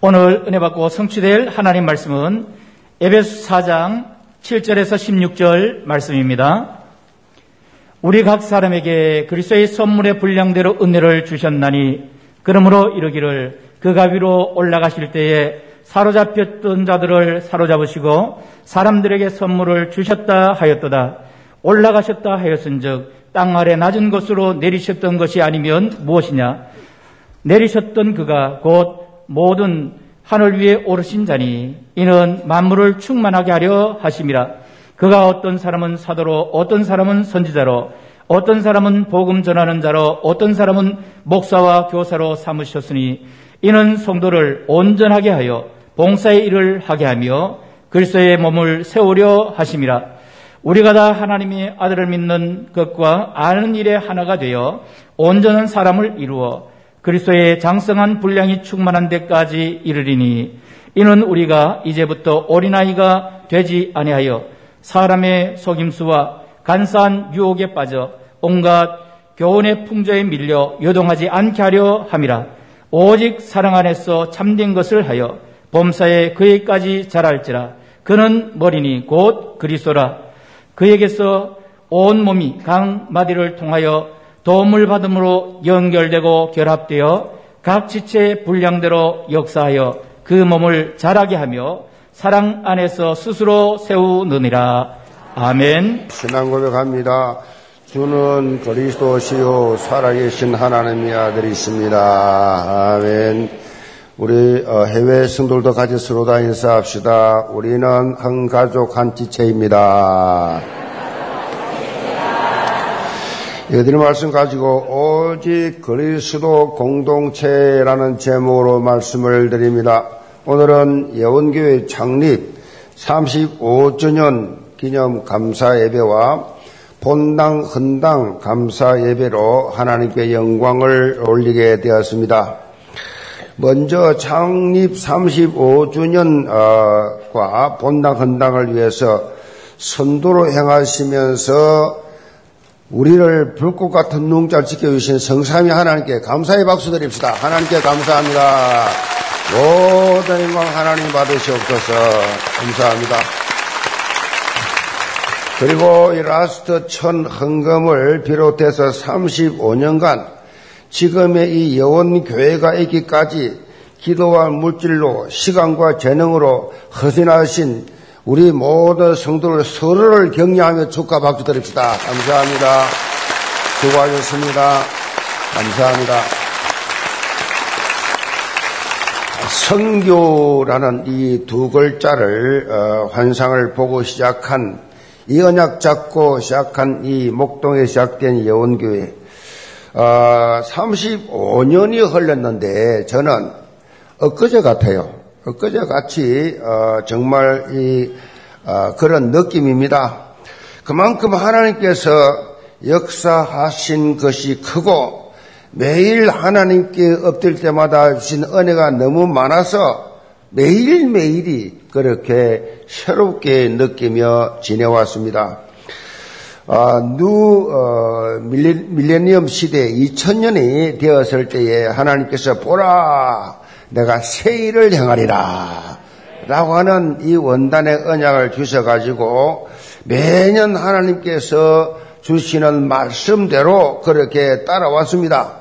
오늘 은혜 받고 성취될 하나님 말씀은 에베소 4장 7절에서 16절 말씀입니다. 우리 각 사람에게 그리스도의 선물의 분량대로 은혜를 주셨나니 그러므로 이르기를 그 가 위로 올라가실 때에 사로잡혔던 자들을 사로잡으시고 사람들에게 선물을 주셨다 하였도다. 올라가셨다 하였은즉 땅 아래 낮은 곳으로 내리셨던 것이 아니면 무엇이냐? 내리셨던 그가 곧 모든 하늘 위에 오르신 자니 이는 만물을 충만하게 하려 하심이라. 그가 어떤 사람은 사도로 어떤 사람은 선지자로 어떤 사람은 복음 전하는 자로 어떤 사람은 목사와 교사로 삼으셨으니 이는 성도를 온전하게 하여 봉사의 일을 하게 하며 그리스도의 몸을 세우려 하심이라. 우리가 다 하나님의 아들을 믿는 것과 아는 일에 하나가 되어 온전한 사람을 이루어 그리스도의 장성한 분량이 충만한 데까지 이르리니 이는 우리가 이제부터 어린아이가 되지 아니하여 사람의 속임수와 간사한 유혹에 빠져 온갖 교훈의 풍조에 밀려 요동하지 않게 하려 함이라. 오직 사랑 안에서 참된 것을 하여 범사에 그에까지 자랄지라. 그는 머리니 곧 그리스도라. 그에게서 온 몸이 강 마디를 통하여 도움을 받음으로 연결되고 결합되어 각 지체의 분량대로 역사하여 그 몸을 자라게 하며 사랑 안에서 스스로 세우느니라. 아멘. 신앙 고백합니다. 주는 그리스도시요 살아계신 하나님의 아들이십니다. 아멘. 우리 어, 해외 성도들도 같이 서로 다 인사합시다. 우리는 한 가족 한 지체입니다. 여드린 말씀 가지고 오직 그리스도 공동체라는 제목으로 말씀을 드립니다. 오늘은 예원교회 창립 35주년 기념 감사 예배와 본당 헌당 감사 예배로 하나님께 영광을 올리게 되었습니다. 먼저 창립 35주년과 본당 헌당을 위해서 선도로 행하시면서 우리를 불꽃 같은 눈동자로 지켜주신 성삼위 하나님께 감사의 박수 드립시다. 하나님께 감사합니다. 모든 영광 하나님 받으시옵소서. 감사합니다. 그리고 이 last 천 헌금을 비롯해서 35년간 지금의 이 여원 교회가 있기까지 기도와 물질로 시간과 재능으로 헌신하신 우리 모든 성도를 서로를 격려하며 축하 박수 드립시다. 감사합니다. 수고하셨습니다. 감사합니다. 성교라는 이 두 글자를 어, 환상을 보고 시작한 이 언약 잡고 시작한 이 목동에 시작된 예원교회 어, 35년이 흘렀는데 저는 엊그제 같아요. 엊그제 같이 어, 정말 이 어, 그런 느낌입니다. 그만큼 하나님께서 역사하신 것이 크고 매일 하나님께 엎드릴 때마다 주신 은혜가 너무 많아서 매일매일이 그렇게 새롭게 느끼며 지내왔습니다. 아, 누 어, 밀레니엄 시대 2000년이 되었을 때에 하나님께서 보라 내가 새 일을 행하리라. 라고 하는 이 원단의 언약을 주셔가지고 매년 하나님께서 주시는 말씀대로 그렇게 따라왔습니다.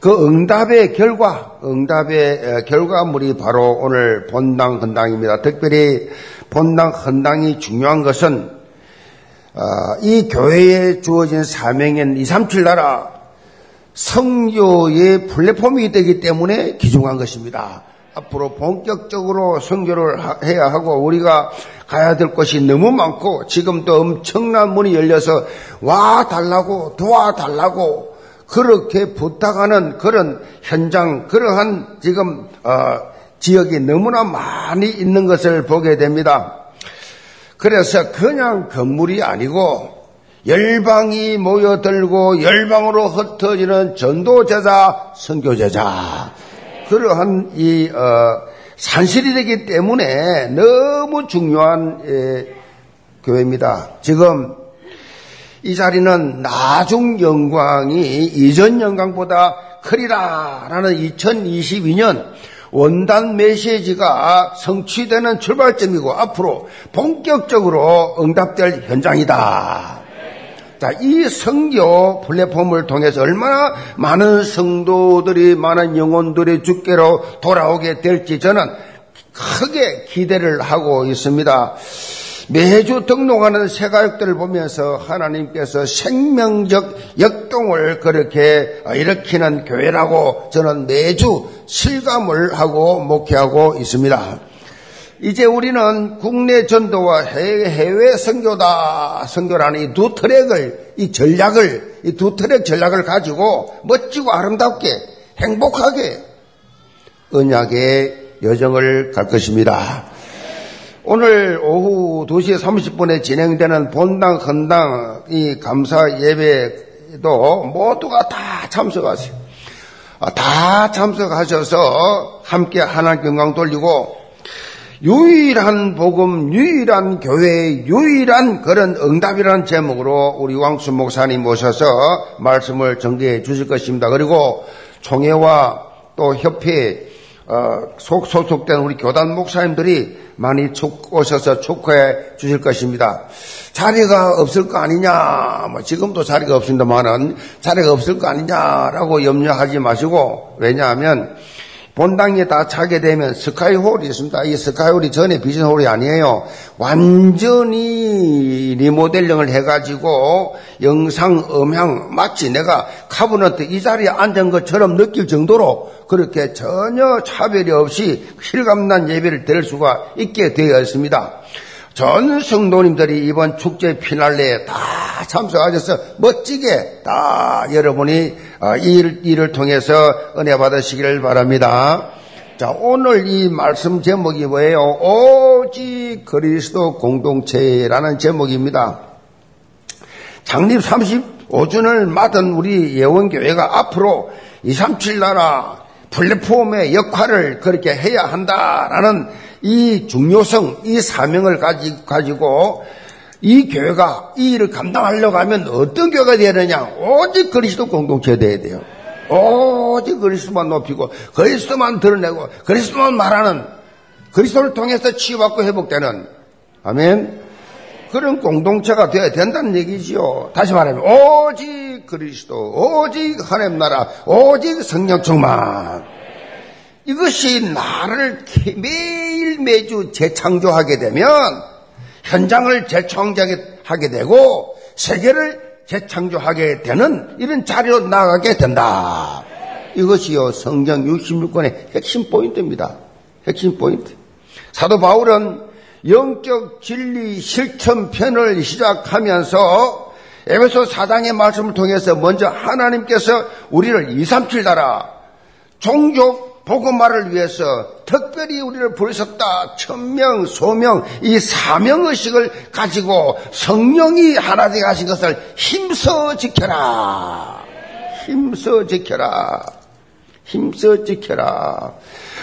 그 응답의 결과, 응답의 결과물이 바로 오늘 본당 헌당입니다. 특별히 본당 헌당이 중요한 것은 어, 이 교회에 주어진 사명인 237 나라 성교의 플랫폼이 되기 때문에 기중한 것입니다. 앞으로 본격적으로 성교를 해야 하고 우리가 가야 될 곳이 너무 많고 지금도 엄청난 문이 열려서 와 달라고 도와 달라고 그렇게 부탁하는 그런 현장 그러한 지금 어, 지역이 너무나 많이 있는 것을 보게 됩니다. 그래서 그냥 건물이 아니고 열방이 모여들고 열방으로 흩어지는 전도제자, 선교제자 그러한 이 어, 산실이 되기 때문에 너무 중요한 예, 교회입니다. 지금 이 자리는 나중 영광이 이전 영광보다 크리라라는 2022년 원단 메시지가 성취되는 출발점이고 앞으로 본격적으로 응답될 현장이다. 자, 이 성교 플랫폼을 통해서 얼마나 많은 성도들이, 많은 영혼들이 주께로 돌아오게 될지 저는 크게 기대를 하고 있습니다. 매주 등록하는 새가족들을 보면서 하나님께서 생명적 역동을 그렇게 일으키는 교회라고 저는 매주 실감을 하고 목회하고 있습니다. 이제 우리는 국내 전도와 해외 선교다 선교라는 이 두 트랙을 이 전략을 이 두 트랙 전략을 가지고 멋지고 아름답게 행복하게 언약의 여정을 갈 것입니다. 오늘 오후 2시 30분에 진행되는 본당, 헌당, 이 감사 예배도 모두가 다 참석하세요. 아, 다 참석하셔서 함께 하나님 영광 돌리고 유일한 복음, 유일한 교회, 유일한 그런 응답이라는 제목으로 우리 왕수 목사님 모셔서 말씀을 전개해 주실 것입니다. 그리고 총회와 또 협회 어, 속 소속된 우리 교단 목사님들이 많이 축, 오셔서 축하해 주실 것입니다. 자리가 없을 거 아니냐, 뭐 지금도 자리가 없습니다만은 자리가 없을 거 아니냐라고 염려하지 마시고 왜냐하면 본당에 다 차게 되면 스카이홀이 있습니다. 이 스카이홀이 전에 비전홀이 아니에요. 완전히 리모델링을 해가지고 영상, 음향, 마치 내가 카브너트 이 자리에 앉은 것처럼 느낄 정도로 그렇게 전혀 차별이 없이 실감난 예배를 드릴 수가 있게 되어 있습니다. 전 성도님들이 이번 축제 피날레에 다 참석하셔서 멋지게 다 여러분이 어, 이 일을 통해서 은혜 받으시기를 바랍니다. 자, 오늘 이 말씀 제목이 뭐예요? 오직 그리스도 공동체라는 제목입니다. 창립 35주년을 맞은 우리 예원교회가 앞으로 237 나라 플랫폼의 역할을 그렇게 해야 한다라는 이 중요성, 이 사명을 가지고 이 교회가 이 일을 감당하려고 하면 어떤 교회가 되느냐? 오직 그리스도 공동체가 되어야 돼요. 오직 그리스도만 높이고 그리스도만 드러내고 그리스도만 말하는 그리스도를 통해서 치유받고 회복되는 아멘. 그런 공동체가 되어야 된다는 얘기지요. 다시 말하면 오직 그리스도, 오직 하나님 나라, 오직 성령 충만. 이것이 나를 매일 매주 재창조하게 되면 현장을 재창조하게 되고 세계를 재창조하게 되는 이런 자리로 나가게 된다. 이것이요 성경 66권의 핵심 포인트입니다. 핵심 포인트. 사도 바울은 영적 진리 실천 편을 시작하면서 에베소 사장의 말씀을 통해서 먼저 하나님께서 우리를 237 나라 종족 복음화를 위해서 특별히 우리를 부르셨다. 천명, 소명, 이 사명의식을 가지고 성령이 하나 되게 하신 것을 힘써 지켜라. 힘써 지켜라. 힘써 지켜라.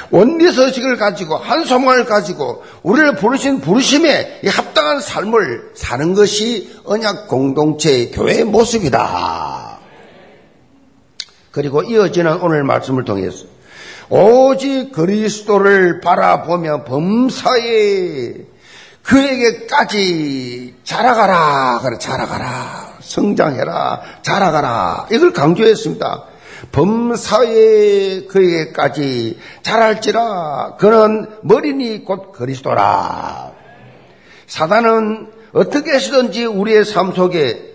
원리서식을 가지고 한 소망을 가지고 우리를 부르신 부르심에 합당한 삶을 사는 것이 언약 공동체의 교회의 모습이다. 그리고 이어지는 오늘 말씀을 통해서 오직 그리스도를 바라보며 범사에 그에게까지 자라가라. 그래, 자라가라. 성장해라. 자라가라. 이걸 강조했습니다. 범사에 그에게까지 자랄지라. 그는 머리니 곧 그리스도라. 사단은 어떻게 해서든지 우리의 삶 속에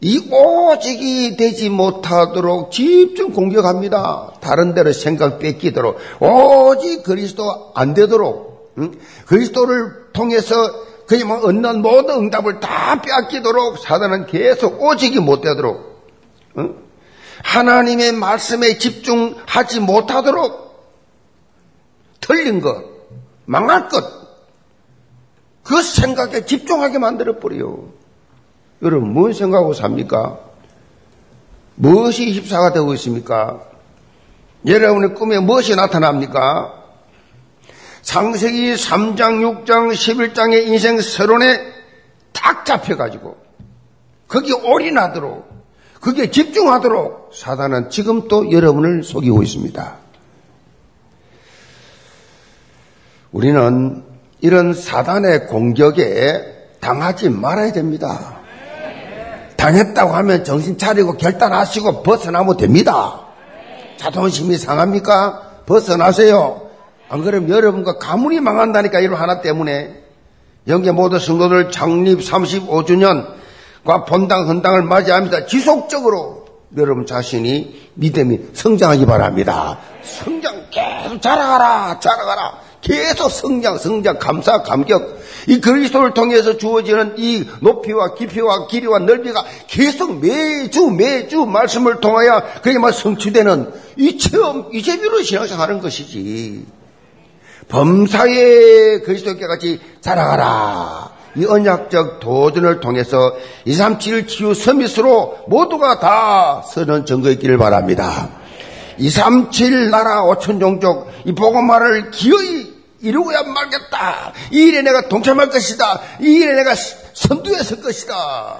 이 오직이 되지 못하도록 집중 공격합니다. 다른 데로 생각 뺏기도록 오직 그리스도 안 되도록 응? 그리스도를 통해서 그냥 얻는 모든 응답을 다 빼앗기도록 사단은 계속 오직이 못 되도록 응? 하나님의 말씀에 집중하지 못하도록 틀린 것, 망할 것, 그 생각에 집중하게 만들어 버려요. 여러분, 무엇 생각하고 삽니까? 무엇이 힙사가 되고 있습니까? 여러분의 꿈에 무엇이 나타납니까? 창세기 3장, 6장, 11장의 인생 서론에 딱 잡혀가지고, 거기에 올인하도록, 거기에 집중하도록 사단은 지금 또 여러분을 속이고 있습니다. 우리는 이런 사단의 공격에 당하지 말아야 됩니다. 당했다고 하면 정신 차리고 결단하시고 벗어나면 됩니다. 자존심이 상합니까? 벗어나세요. 안 그러면 여러분과 가문이 망한다니까 이런 하나 때문에 영계 모든 성도들 창립 35주년과 본당 헌당을 맞이합니다. 지속적으로 여러분 자신이 믿음이 성장하기 바랍니다. 성장 계속 자라가라 자라가라 계속 성장 성장 감사 감격 이 그리스도를 통해서 주어지는 이 높이와 깊이와 길이와 넓이가 계속 매주 매주 말씀을 통하여 그에만 성취되는 이 체험 이 재미로 신앙생활하는 것이지 범사에 그리스도께 같이 자라가라. 이 언약적 도전을 통해서 237 치유 서밋으로 모두가 다 서는 증거 있기를 바랍니다. 237 나라 5천 종족 이 복음화를 기어이 이루어야 말겠다. 이 일에 내가 동참할 것이다. 이 일에 내가 선두에 설 것이다.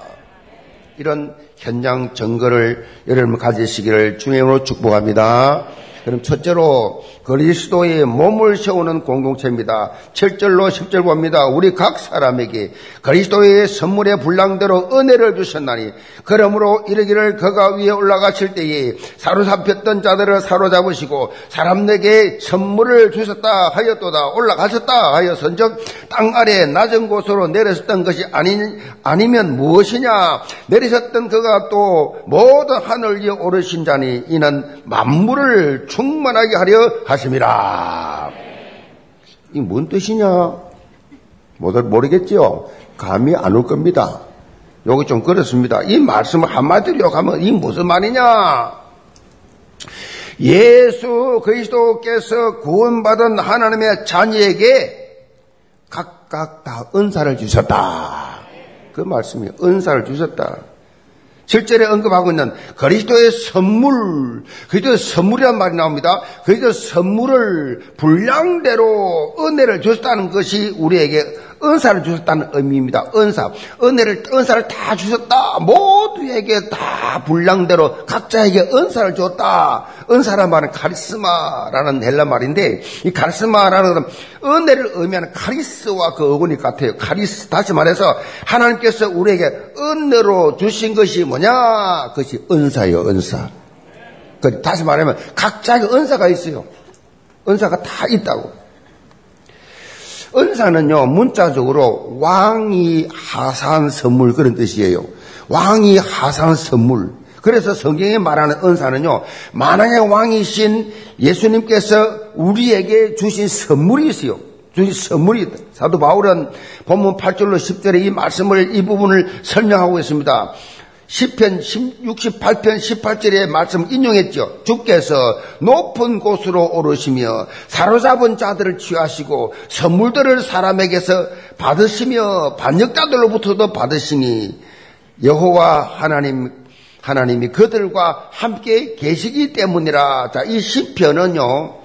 이런 현장 증거를 여러분 가지시기를 주님으로 축복합니다. 그럼 첫째로 그리스도의 몸을 세우는 공동체입니다. 7절로 10절 봅니다. 우리 각 사람에게 그리스도의 선물의 분량대로 은혜를 주셨나니 그러므로 이르기를 그가 위에 올라가실 때에 사로잡혔던 자들을 사로잡으시고 사람에게 선물을 주셨다 하였도다 올라가셨다 하여 선적 땅 아래 낮은 곳으로 내렸었던 것이 아니, 아니면 무엇이냐 내리셨던 그가 또 모든 하늘 위에 오르신 자니 이는 만물을 충만하게 하려 하심이라. 이 뭔 뜻이냐? 모르겠죠? 감이 안 올 겁니다. 여기 좀 그렇습니다. 이 말씀을 한마디로 욕하면 이 무슨 말이냐? 예수 그리스도께서 구원받은 하나님의 자녀에게 각각 다 은사를 주셨다. 그 말씀이 은사를 주셨다. 7절에 언급하고 있는 그리스도의 선물, 그리스도의 선물이란 말이 나옵니다. 그리스도의 선물을 분량대로 은혜를 주셨다는 것이 우리에게 은사를 주셨다는 의미입니다. 은사. 은혜를, 은사를 다 주셨다. 모두에게 다 분량대로 각자에게 은사를 줬다. 은사란 말은 카리스마라는 헬라 말인데, 이 카리스마라는 것은 은혜를 의미하는 카리스와 그 어근이 같아요. 카리스. 다시 말해서 하나님께서 우리에게 은혜로 주신 것이 뭐냐? 그것이 은사예요, 은사. 그 다시 말하면 각자의 은사가 있어요. 은사가 다 있다고. 은사는요, 문자적으로 왕이 하산 선물 그런 뜻이에요. 왕이 하산 선물. 그래서 성경에 말하는 은사는요, 만왕의 왕이신 예수님께서 우리에게 주신 선물이 있어요. 주신 선물이. 사도 바울은 본문 8절로 10절에 이 말씀을, 이 부분을 설명하고 있습니다. 10편 68편 18절의 말씀 인용했죠. 주께서 높은 곳으로 오르시며 사로잡은 자들을 취하시고 선물들을 사람에게서 받으시며 반역자들로부터도 받으시니 여호와 하나님 하나님이 그들과 함께 계시기 때문이라. 자, 이 시편은요.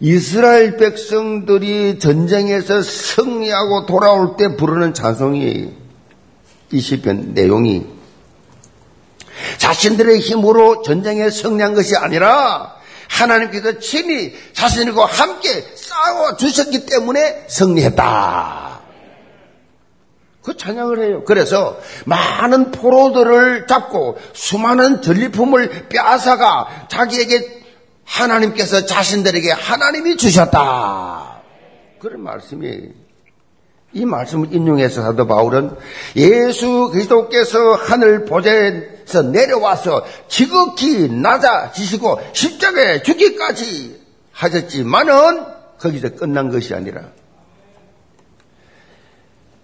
이스라엘 백성들이 전쟁에서 승리하고 돌아올 때 부르는 찬송이 이 시편 내용이 자신들의 힘으로 전쟁에 승리한 것이 아니라 하나님께서 친히 자신과 함께 싸워 주셨기 때문에 승리했다. 그 찬양을 해요. 그래서 많은 포로들을 잡고 수많은 전리품을 빼앗아가 자기에게 하나님께서 자신들에게 하나님이 주셨다. 그런 말씀이에요. 이 말씀을 인용해서 사도 바울은 예수 그리스도께서 하늘 보좌에서 내려와서 지극히 낮아지시고 십자가에 죽기까지 하셨지만은 거기서 끝난 것이 아니라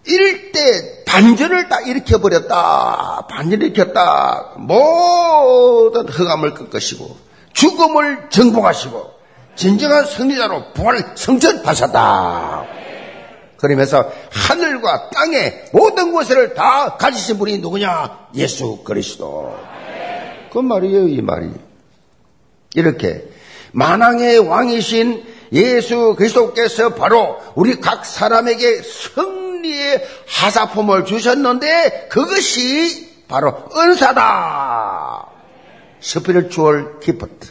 이럴 때 반전을 다 일으켜버렸다. 반전을 일으켰다. 모든 흑암을 꺾으시고 죽음을 정복하시고 진정한 승리자로 부활 성전하셨다. 그러면서 하늘과 땅의 모든 것을 다 가지신 분이 누구냐? 예수 그리스도. 그 말이에요, 이 말이. 이렇게 만왕의 왕이신 예수 그리스도께서 바로 우리 각 사람에게 승리의 하사품을 주셨는데 그것이 바로 은사다. Spiritual gift.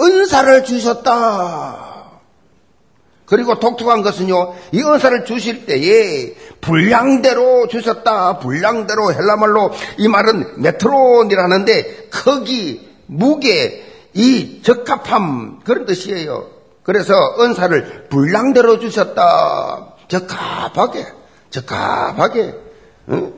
은사를 주셨다. 그리고 독특한 것은요, 이 은사를 주실 때에 분량대로 주셨다. 분량대로 헬라말로 이 말은 μέτρον이라는데 크기, 무게, 이 적합함 그런 뜻이에요. 그래서 은사를 분량대로 주셨다. 적합하게, 적합하게. 응?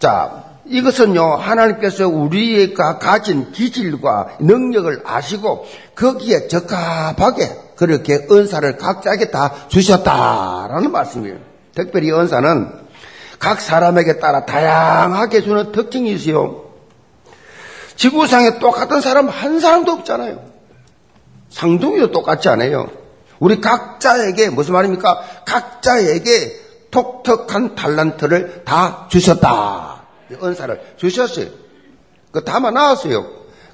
자, 이것은요, 하나님께서 우리가 가진 기질과 능력을 아시고 거기에 적합하게 그렇게 은사를 각자에게 다 주셨다라는 말씀이에요. 특별히 은사는 각 사람에게 따라 다양하게 주는 특징이 있어요. 지구상에 똑같은 사람 한 사람도 없잖아요. 상둥이도 똑같지 않아요. 우리 각자에게 무슨 말입니까? 각자에게 독특한 달란트를 다 주셨다. 은사를 주셨어요. 그 담아 놨어요.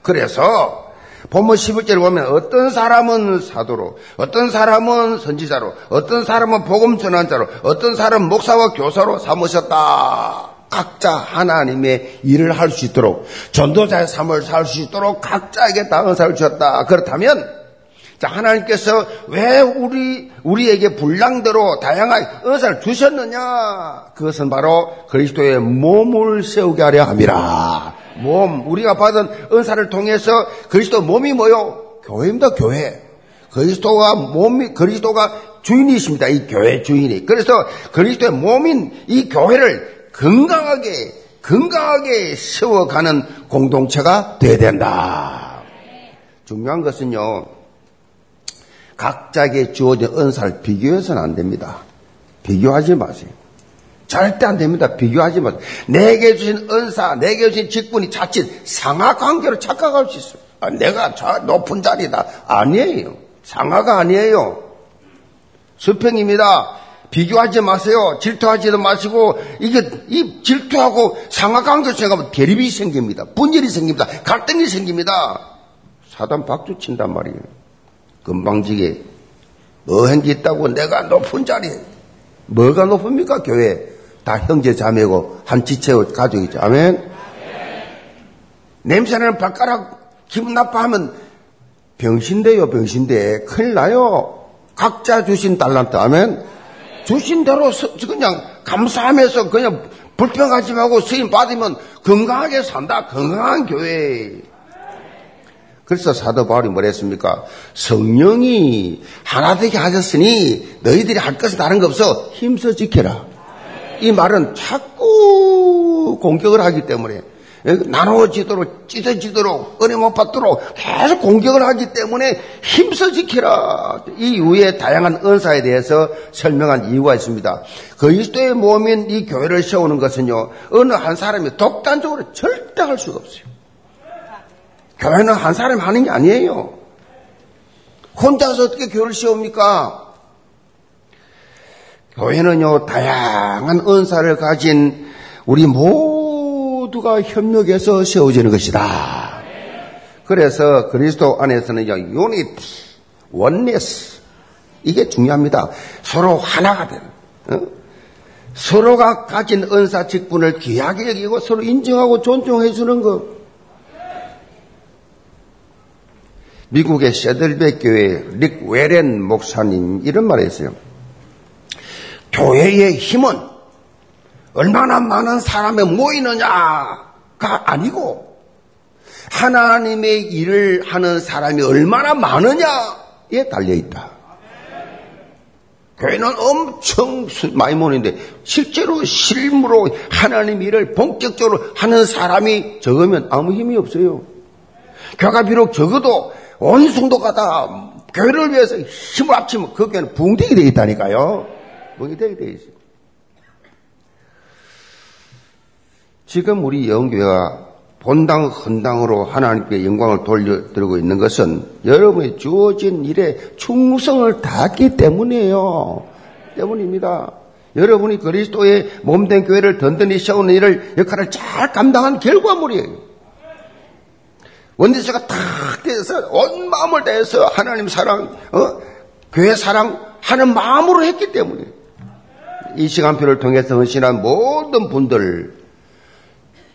그래서 본문 11절을 보면 어떤 사람은 사도로, 어떤 사람은 선지자로, 어떤 사람은 복음 전환자로, 어떤 사람은 목사와 교사로 삼으셨다. 각자 하나님의 일을 할 수 있도록 전도자의 삶을 살 수 있도록 각자에게 다 은사를 주셨다. 그렇다면 자, 하나님께서 왜 우리, 우리에게 분량대로 다양한 은사를 주셨느냐? 그것은 바로 그리스도의 몸을 세우게 하려 함이라. 몸, 우리가 받은 은사를 통해서 그리스도 몸이 뭐요? 교회입니다, 교회. 그리스도가 몸이, 그리스도가 주인이십니다, 이 교회 주인이. 그래서 그리스도의 몸인 이 교회를 건강하게, 건강하게 세워가는 공동체가 돼야 된다. 중요한 것은요, 각자에게 주어진 은사를 비교해서는 안 됩니다. 비교하지 마세요. 절대 안 됩니다. 비교하지 마세요. 내게 주신 은사, 내게 주신 직분이 자칫 상하 관계로 착각할 수 있어요. 아, 내가 저 높은 자리다. 아니에요. 상하가 아니에요. 수평입니다. 비교하지 마세요. 질투하지도 마시고, 이게, 이 질투하고 상하 관계로 생각하면 대립이 생깁니다. 분열이 생깁니다. 갈등이 생깁니다. 사단 박수 친단 말이에요. 금방지게 뭐한 게 있다고 내가 높은 자리에 뭐가 높습니까? 교회 다 형제 자매고 한 지체고 가족이죠. 아멘. 냄새나는 발가락 기분 나빠하면 병신대요 병신대. 큰일 나요. 각자 주신 달란트 아멘. 주신 대로 그냥 감사하면서 그냥 불평하지 말고 쓰임 받으면 건강하게 산다. 건강한 교회 그래서 사도 바울이 뭐랬습니까? 성령이 하나 되게 하셨으니 너희들이 할 것은 다른 거 없어. 힘써 지켜라. 이 말은 자꾸 공격을 하기 때문에 나누어지도록 찢어지도록 은혜 못 받도록 계속 공격을 하기 때문에 힘써 지켜라. 이 이후에 다양한 은사에 대해서 설명한 이유가 있습니다. 그리스도의 몸인 이 교회를 세우는 것은요 어느 한 사람이 독단적으로 절대 할 수가 없어요. 교회는 한 사람이 하는 게 아니에요. 혼자서 어떻게 교회를 세웁니까? 교회는요, 다양한 은사를 가진 우리 모두가 협력해서 세워지는 것이다. 그래서 그리스도 안에서는 유니티, 원네스, 이게 중요합니다. 서로 하나가 되는, 어? 서로가 가진 은사 직분을 귀하게 여기고 서로 인정하고 존중해 주는 것. 미국의 세들백 교회 릭 웨렌 목사님 이런 말을 했어요. 교회의 힘은 얼마나 많은 사람이 모이느냐가 아니고 하나님의 일을 하는 사람이 얼마나 많으냐에 달려 있다. 교회는 엄청 많이 모이는데 실제로 실무로 하나님 일을 본격적으로 하는 사람이 적으면 아무 힘이 없어요. 교회가 비록 적어도 온 성도가 다 교회를 위해서 힘을 합치면 그 교회는 붕대이 되어 있다니까요. 붕대이 되어 있어요. 지금 우리 영교회가 본당 헌당으로 하나님께 영광을 돌려드리고 있는 것은 여러분이 주어진 일에 충성을 다했기 때문이에요. 때문입니다. 여러분이 그리스도의 몸된 교회를 든든히 세우는 일을 역할을 잘 감당한 결과물이에요. 원대수가 탁 돼서 온 마음을 다해서 하나님 사랑, 어? 교회 사랑 하는 마음으로 했기 때문에 이 시간표를 통해서 헌신한 모든 분들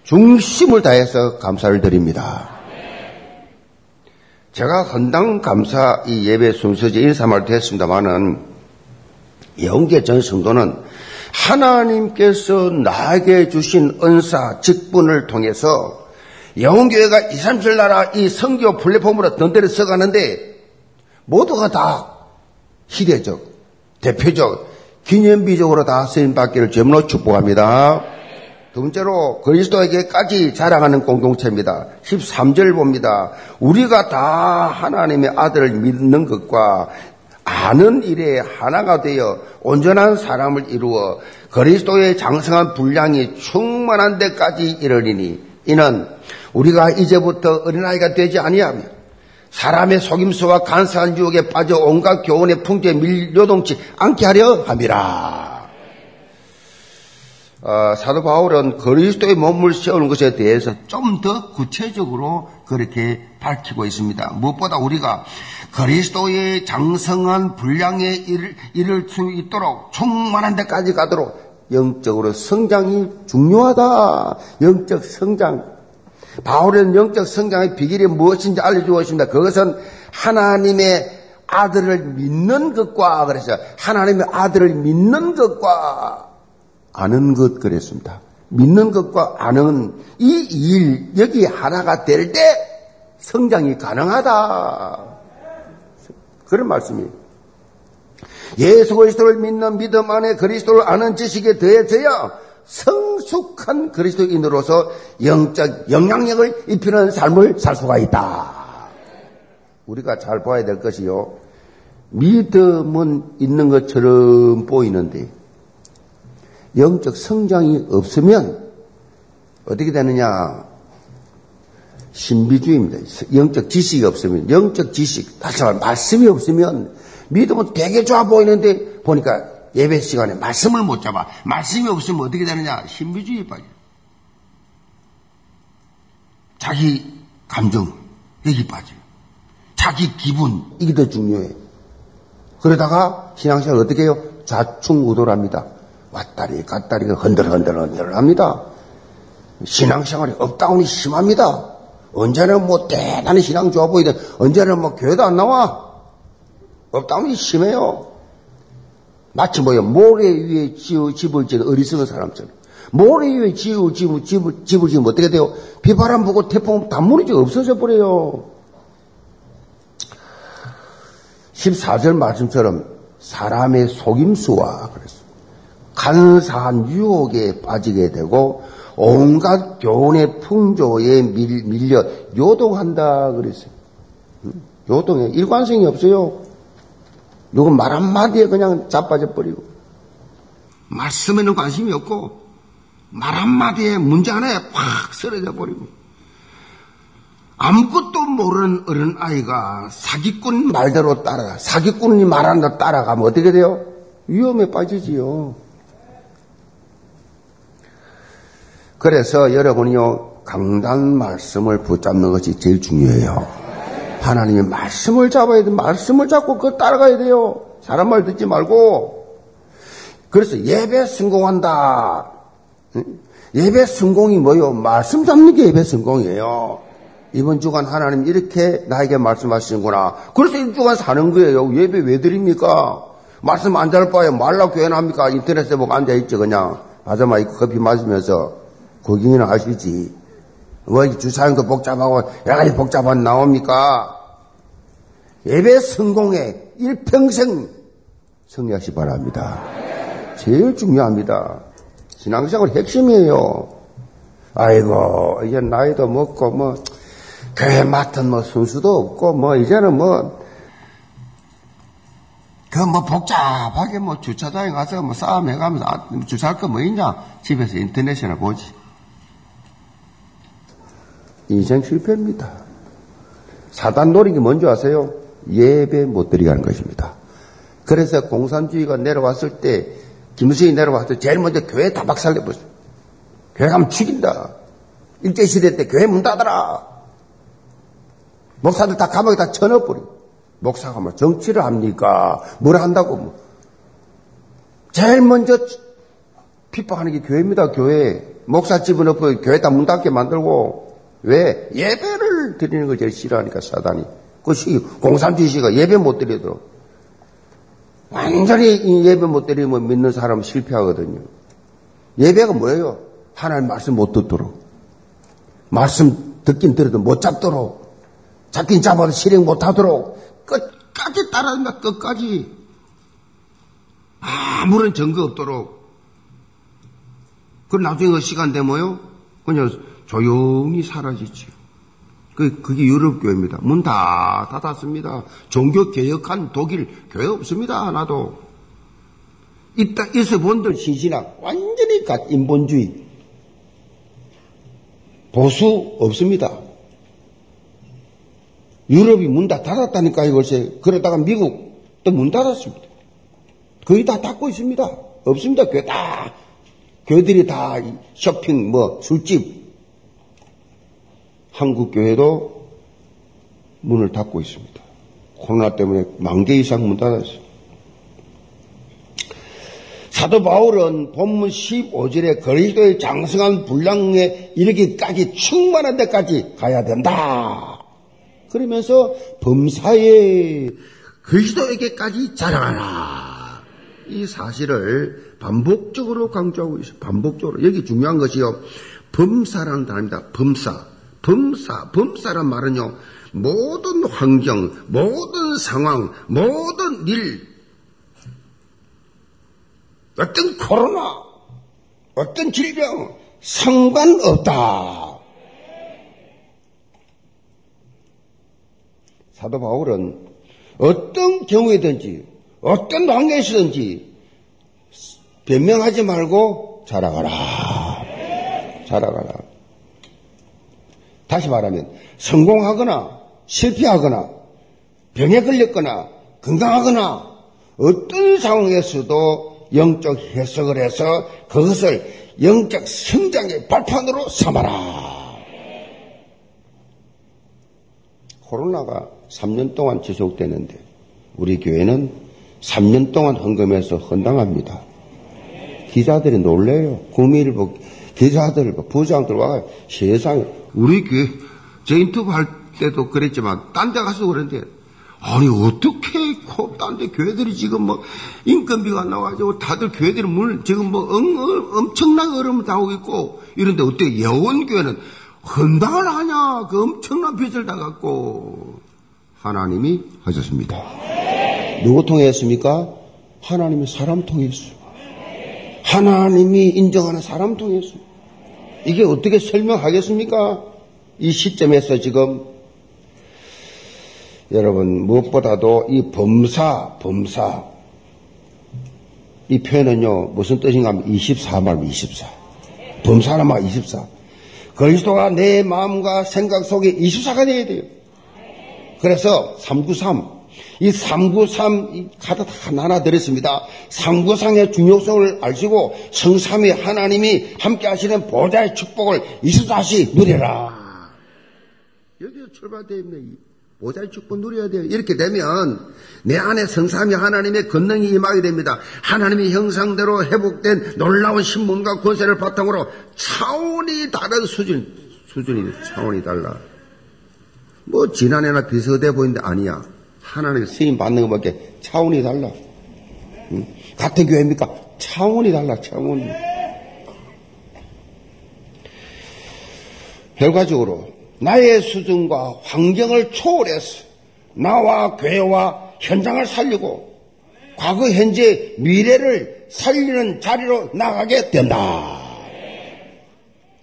중심을 다해서 감사를 드립니다. 제가 헌당 감사 이 예배 순서지 인사말도 했습니다만은 영계 전 성도는 하나님께서 나에게 주신 은사, 직분을 통해서 영교회가 2, 3절 나라 이 성교 플랫폼으로 던데를 써가는데 모두가 다 희대적, 대표적, 기념비적으로 다 쓰임받기를 주문으로 축복합니다. 두 번째로 그리스도에게까지 자랑하는 공동체입니다. 13절 봅니다. 우리가 다 하나님의 아들을 믿는 것과 아는 일에 하나가 되어 온전한 사람을 이루어 그리스도의 장성한 분량이 충만한 데까지 이르리니 이는 우리가 이제부터 어린아이가 되지 아니하며 사람의 속임수와 간사한 유혹에 빠져 온갖 교훈의 풍조에 밀려동치 않게 하려 함이라. 어, 사도 바울은 그리스도의 몸을 세우는 것에 대해서 좀 더 구체적으로 그렇게 밝히고 있습니다. 무엇보다 우리가 그리스도의 장성한 분량에 이를, 이를 수 있도록 충만한 데까지 가도록 영적으로 성장이 중요하다. 영적 성장. 바울은 영적 성장의 비결이 무엇인지 알려주었습니다. 그것은 하나님의 아들을 믿는 것과 그래서 하나님의 아들을 믿는 것과 아는 것 그랬습니다. 믿는 것과 아는 이 일, 여기 하나가 될 때 성장이 가능하다. 그런 말씀이에요. 예수 그리스도를 믿는 믿음 안에 그리스도를 아는 지식에 더해져야 성숙한 그리스도인으로서 영적 영향력을 입히는 삶을 살 수가 있다. 우리가 잘 봐야 될 것이요. 믿음은 있는 것처럼 보이는데 영적 성장이 없으면 어떻게 되느냐? 신비주의입니다. 영적 지식이 없으면, 영적 지식, 다시 말해 말씀이 없으면 믿음은 되게 좋아 보이는데 보니까 예배 시간에 말씀을 못 잡아. 말씀이 없으면 어떻게 되느냐? 신비주의에 빠져. 자기 감정, 여기 빠져. 자기 기분, 이게 더 중요해. 그러다가 신앙생활 어떻게 해요? 좌충우돌합니다. 왔다리 갔다리 흔들흔들 흔들 합니다. 신앙생활이 up down이 심합니다. 언제는 뭐 대단히 신앙 좋아 보이든 언제는 뭐 교회도 안 나와. up down이 심해요. 마치 뭐요 모래 위에 지어, 집을 지은 어리석은 사람처럼. 모래 위에 지어, 집을, 집을, 집을 지으면 어떻게 돼요? 비바람 보고 태풍 다 무너져 없어져 버려요. 14절 말씀처럼 사람의 속임수와 그랬어. 간사한 유혹에 빠지게 되고 온갖 교훈의 풍조에 밀, 밀려 요동한다 그랬어요. 요동해. 일관성이 없어요. 누구 말 한마디에 그냥 자빠져 버리고 말씀에는 관심이 없고 말 한마디에 문제 하나에 팍 쓰러져 버리고 아무것도 모르는 어른 아이가 사기꾼 말대로 따라 사기꾼이 대 따라가면 어떻게 돼요? 위험에 빠지지요. 그래서 여러분이요, 강단 말씀을 붙잡는 것이 제일 중요해요. 하나님의 말씀을 잡아야 돼. 말씀을 잡고 그거 따라가야 돼요. 사람 말 듣지 말고. 그래서 예배 성공한다. 예배 성공이 뭐요? 말씀 잡는 게 예배 성공이에요. 이번 주간 하나님 이렇게 나에게 말씀하시는구나. 그래서 이 주간 사는 거예요. 예배 왜 드립니까? 말씀 안잘 바에 말라 교회 합니까? 인터넷에 보고 앉아있죠, 그냥. 아자마 커피 마시면서. 거기는 하시지. 뭐 주차장도 복잡하고 여러 가지 복잡한 나옵니까? 예배 성공에 일평생 성리하시 바랍니다. 제일 중요합니다. 신앙생활 핵심이에요. 아이고, 이제 나이도 먹고, 뭐, 교회 맡은 뭐 순수도 없고, 뭐, 이제는 뭐, 그뭐 복잡하게 뭐 주차장에 가서 뭐 싸움 해가면서 아, 주차할 거 뭐 있냐? 집에서 인터넷이나 보지. 인생 실패입니다. 사단 게 뭔지 아세요? 예배 못 드리게 하는 것입니다. 그래서 공산주의가 내려왔을 때, 김수현이 내려왔을 때 제일 먼저 교회 다 박살내버렸어요. 교회 가면 죽인다. 일제시대 때 교회 문 닫아라. 목사들 다 감옥에 다 쳐넣어버리고. 목사가 뭐 정치를 합니까? 뭘 한다고 뭐. 제일 먼저 핍박하는 게 교회입니다, 교회. 목사 집어넣고 교회 다 문 닫게 만들고. 왜? 예배를 드리는 걸 제일 싫어하니까 사단이. 그것이 공산주의가 예배 못 드리도록. 완전히 예배 못 드리면 믿는 사람은 실패하거든요. 예배가 뭐예요? 하나님 말씀 못 듣도록. 말씀 듣긴 들어도 못 잡도록. 잡긴 잡아도 실행 못 하도록. 끝까지 따라간다, 끝까지. 아무런 증거 없도록. 그 나중에 그 시간 되면요. 그냥 조용히 사라지죠. 그, 그게 유럽교회입니다. 문 다 닫았습니다. 종교 개혁한 독일 교회 없습니다. 하나도. 이따, 있어 본들 신신학. 완전히 인본주의. 보수 없습니다. 유럽이 문 다 닫았다니까요, 글쎄. 그러다가 미국 또문 닫았습니다. 거의 다 닫고 있습니다. 없습니다. 교회 다. 교회들이 다 쇼핑, 뭐, 술집. 한국 교회도 문을 닫고 있습니다. 코로나 때문에 만 개 이상 문 닫았어요. 사도 바울은 본문 15절에 그리스도의 장성한 분량에 이르기까지 충만한 데까지 가야 된다. 그러면서 범사에 그리스도에게까지 자랑하라. 이 사실을 반복적으로 강조하고 있어요. 반복적으로. 여기 중요한 것이요. 범사라는 단어입니다. 범사. 범사. 범사란 말은요. 모든 환경, 모든 상황, 모든 일, 어떤 코로나, 어떤 질병, 상관없다. 사도 바울은 어떤 경우에든지, 어떤 환경에서든지 변명하지 말고 자라가라. 자라가라. 다시 말하면 성공하거나 실패하거나 병에 걸렸거나 건강하거나 어떤 상황에서도 영적 해석을 해서 그것을 영적 성장의 발판으로 삼아라. 코로나가 3년 동안 지속되는데 우리 교회는 3년 동안 헌금해서 헌당합니다. 기자들이 놀래요. 구미일보 기자들, 부장들 와 세상에 우리 교회 저 인터뷰 할 때도 그랬지만 딴 데 가서 그랬는데 아니 어떻게 딴 데 교회들이 지금 뭐 인건비가 나와가지고 다들 교회들이 물 지금 뭐 엉, 엄청난 얼음을 당하고 있고 이런데 어떻게 예원교회는 헌당을 하냐 그 엄청난 빚을 당갖고 하나님이 하셨습니다. 누구 통해 했습니까? 하나님이 사람 통해 했어요. 하나님이 인정하는 사람 통해 했어요. 이게 어떻게 설명하겠습니까? 이 시점에서 지금 여러분 무엇보다도 이 범사 범사 이 표현은요 무슨 뜻인가 하면 24말 24 범사는 막 24. 그리스도가 내 마음과 생각 속에 24가 되어야 돼요. 그래서 393 이 393 카드 다 나눠 드렸습니다. 393의 중요성을 아시고 성삼위 하나님이 함께 하시는 보좌의 축복을 24시 누려라. 여기서 출발되어 있는 보좌의 축복 누려야 돼요. 이렇게 되면 내 안에 성삼위 하나님의 권능이 임하게 됩니다. 하나님의 형상대로 회복된 놀라운 신문과 권세를 바탕으로 차원이 다른 수준, 수준이 차원이 달라. 뭐 지난해나 비슷해 보이는데 아니야. 하나님의 쓰임 받는 것밖에 차원이 달라. 응? 같은 교회입니까? 차원이 달라, 차원이. 결과적으로 나의 수준과 환경을 초월해서 나와 교회와 현장을 살리고 과거, 현재, 미래를 살리는 자리로 나가게 된다.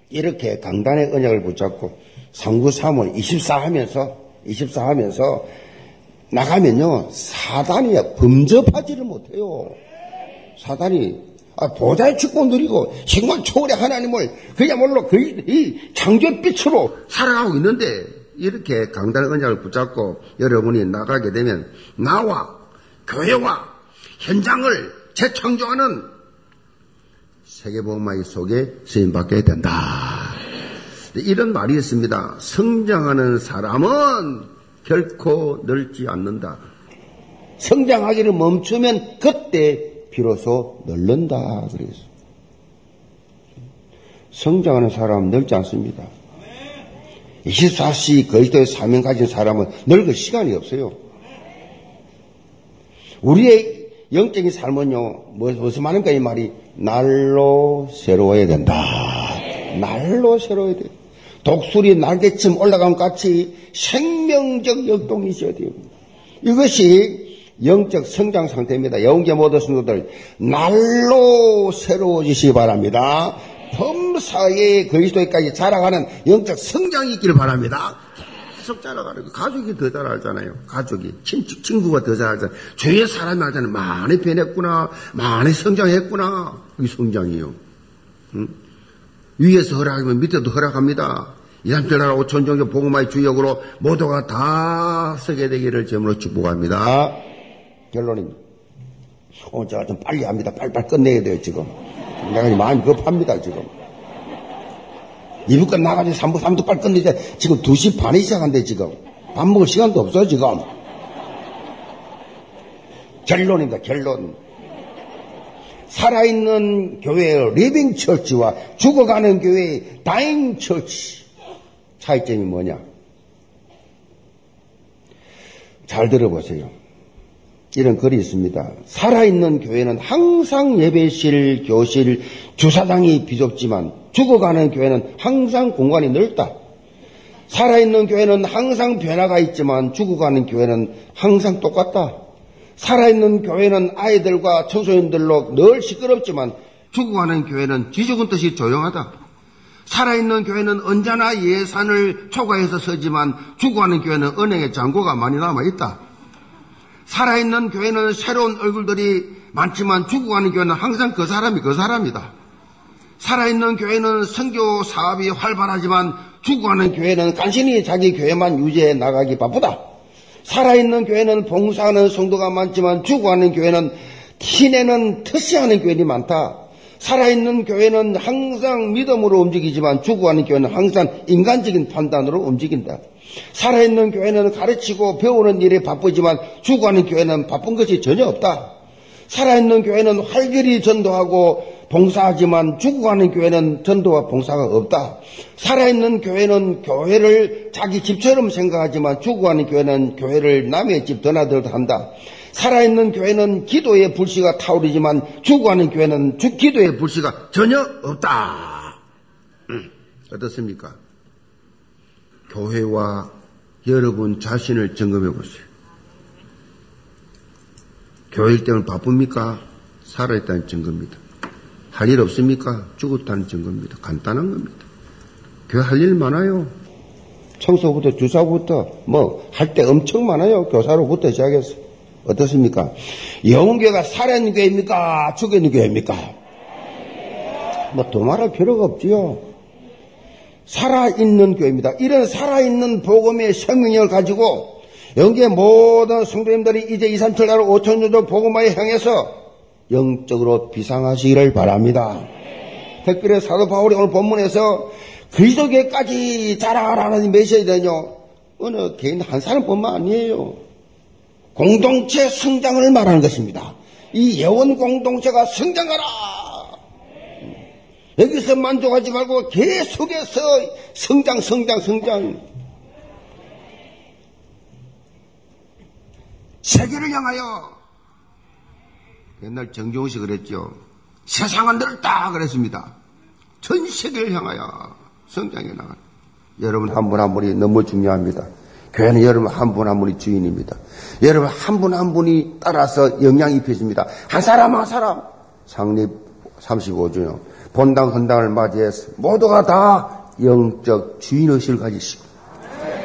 이렇게 강단의 언약을 붙잡고 3구 3월 24 하면서 24 하면서 나가면요 사단이 범접하지를 못해요. 사단이 아, 보좌의 축복 누리고 정말 초월의 하나님을 그야말로 거의 이 창조빛으로 살아가고 있는데 이렇게 강단의 언약을 붙잡고 여러분이 나가게 되면 나와 교회와 현장을 재창조하는 세계보험마의 속에 쓰임받게 된다. 이런 말이 있습니다. 성장하는 사람은 결코 늙지 않는다. 성장하기를 멈추면 그때 비로소 늙는다 그래서 성장하는 사람은 늙지 않습니다. 24시 그리스도의 사명 가진 사람은 늙을 시간이 없어요. 우리의 영적인 삶은요, 뭐, 무슨 말입니까, 이 말이? 날로 새로워야 된다. 날로 새로워야 돼. 독수리 날개쯤 올라간 같이 생명적 역동이 있어야 돼요. 이것이 영적 성장 상태입니다. 영계 모든 성도들, 날로 새로워지시기 바랍니다. 범사에 그리스도에까지 자라가는 영적 성장이 있기를 바랍니다. 계속 자라가는 거. 가족이 더 자라잖아요. 가족이. 친, 친구가 더 자라잖아요. 주위의 사람이 하잖아요. 많이 변했구나. 많이 성장했구나. 그게 성장이에요. 응? 위에서 허락하면 밑에도 허락합니다. 이삼절 나라 오천 종교 복음화의 주역으로 모두가 다 서게 되기를 제물로 축복합니다. 결론입니다. 어, 제가 좀 빨리 합니다. 빨리빨리 끝내야 돼요, 지금. 내가 마음이 급합니다, 지금. 2부 끝나가지고 3부, 3부 빨리 끝내자. 지금 2시 반에 시작한대, 지금. 밥 먹을 시간도 없어, 지금. 결론입니다, 결론. 살아있는 교회의 living church와 죽어가는 교회의 dying church. 차이점이 뭐냐? 잘 들어보세요. 이런 글이 있습니다. 살아있는 교회는 항상 예배실, 교실, 주사장이 비좁지만 죽어가는 교회는 항상 공간이 넓다. 살아있는 교회는 항상 변화가 있지만 죽어가는 교회는 항상 똑같다. 살아있는 교회는 아이들과 청소년들로 늘 시끄럽지만 죽어가는 교회는 지죽은 듯이 조용하다. 살아있는 교회는 언제나 예산을 초과해서 서지만 죽어가는 교회는 은행에 잔고가 많이 남아있다. 살아있는 교회는 새로운 얼굴들이 많지만 죽어가는 교회는 항상 그 사람이 그 사람이다. 살아있는 교회는 선교 사업이 활발하지만 죽어가는 교회는 간신히 자기 교회만 유지해 나가기 바쁘다. 살아있는 교회는 봉사하는 성도가 많지만 죽어가는 교회는 티내는 터시하는 교회들이 많다. 살아있는 교회는 항상 믿음으로 움직이지만 죽어가는 교회는 항상 인간적인 판단으로 움직인다. 살아있는 교회는 가르치고 배우는 일에 바쁘지만 죽어가는 교회는 바쁜 것이 전혀 없다. 살아있는 교회는 활기히 전도하고 봉사하지만 죽어가는 교회는 전도와 봉사가 없다. 살아있는 교회는 교회를 자기 집처럼 생각하지만 죽어가는 교회는 교회를 남의 집 드나들듯 한다. 살아있는 교회는 기도의 불씨가 타오르지만 죽어가는 교회는 기도의 불씨가 전혀 없다. 음, 어떻습니까? 교회와 여러분 자신을 점검해 보세요. 교회 때문에 바쁩니까? 살아있다는 증거입니다. 할 일 없습니까? 죽었다는 증거입니다. 간단한 겁니다. 교회 할 일 많아요. 청소부터 주사부터 뭐 할 때 엄청 많아요. 교사로부터 시작해서. 어떻습니까? 영교회가 살아있는 교회입니까? 죽어있는 교회입니까? 뭐더 말할 필요가 없지요. 살아있는 교회입니다. 이런 살아있는 복음의 생명력을 가지고 영계 모든 성도님들이 이제 2, 3, 7, 8, 5천 년도 복음화에 향해서 영적으로 비상하시기를 바랍니다. 특별히 사도 바울이 오늘 본문에서 그리스도교까지 자라라는 메시지는요, 어느 개인 한 사람뿐만 아니에요. 공동체 성장을 말하는 것입니다. 이 예원 공동체가 성장하라! 여기서 만족하지 말고 계속해서 성장, 성장, 성장. 세계를 향하여 옛날 정종우 씨 그랬죠. 세상은 넓다 그랬습니다. 전 세계를 향하여 성장해 나가. 여러분 한 분한 분이 너무 중요합니다. 교회는 여러분 한분한 분이 주인입니다. 여러분 한 분한 한 분이 따라서 영향이 입혀집니다. 한 사람 한 사람 창립 35주년 본당 헌당을 맞이해서 모두가 다 영적 주인 의식을 가지시고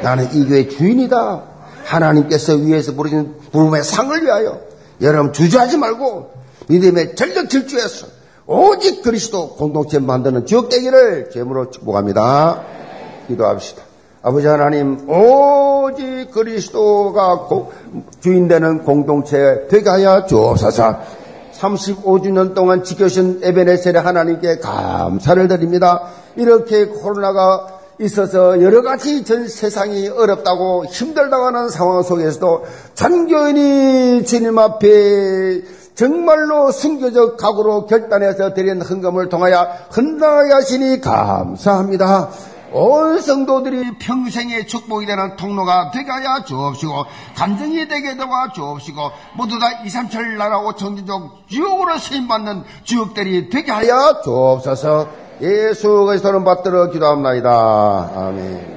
나는 이 교회 주인이다. 하나님께서 위에서 부르신 부름의 상을 위하여 여러분 주저하지 말고 믿음의 전력 질주해서 오직 그리스도 공동체 만드는 지역되기를 제물로 축복합니다. 기도합시다. 아버지 하나님 오직 그리스도가 주인 되는 공동체 되게 하여 주옵소서. 35주년 동안 지켜주신 에베네셀의 하나님께 감사를 드립니다. 이렇게 코로나가 있어서 여러 가지 전 세상이 어렵다고 힘들다고 하는 상황 속에서도 전교인이 주님 앞에 정말로 순교적 각오로 결단해서 드린 헌금을 통하여 헌당하게 하시니 감사합니다. 온 성도들이 평생의 축복이 되는 통로가 되게 하여 주옵시고 감정이 되게 도와 주옵시고 모두 다 이삼철 나라 오천지족 지옥으로 세임받는 지옥들이 되게 하여 주옵소서 예수 그리스도는 받들어 기도합니다. 아멘.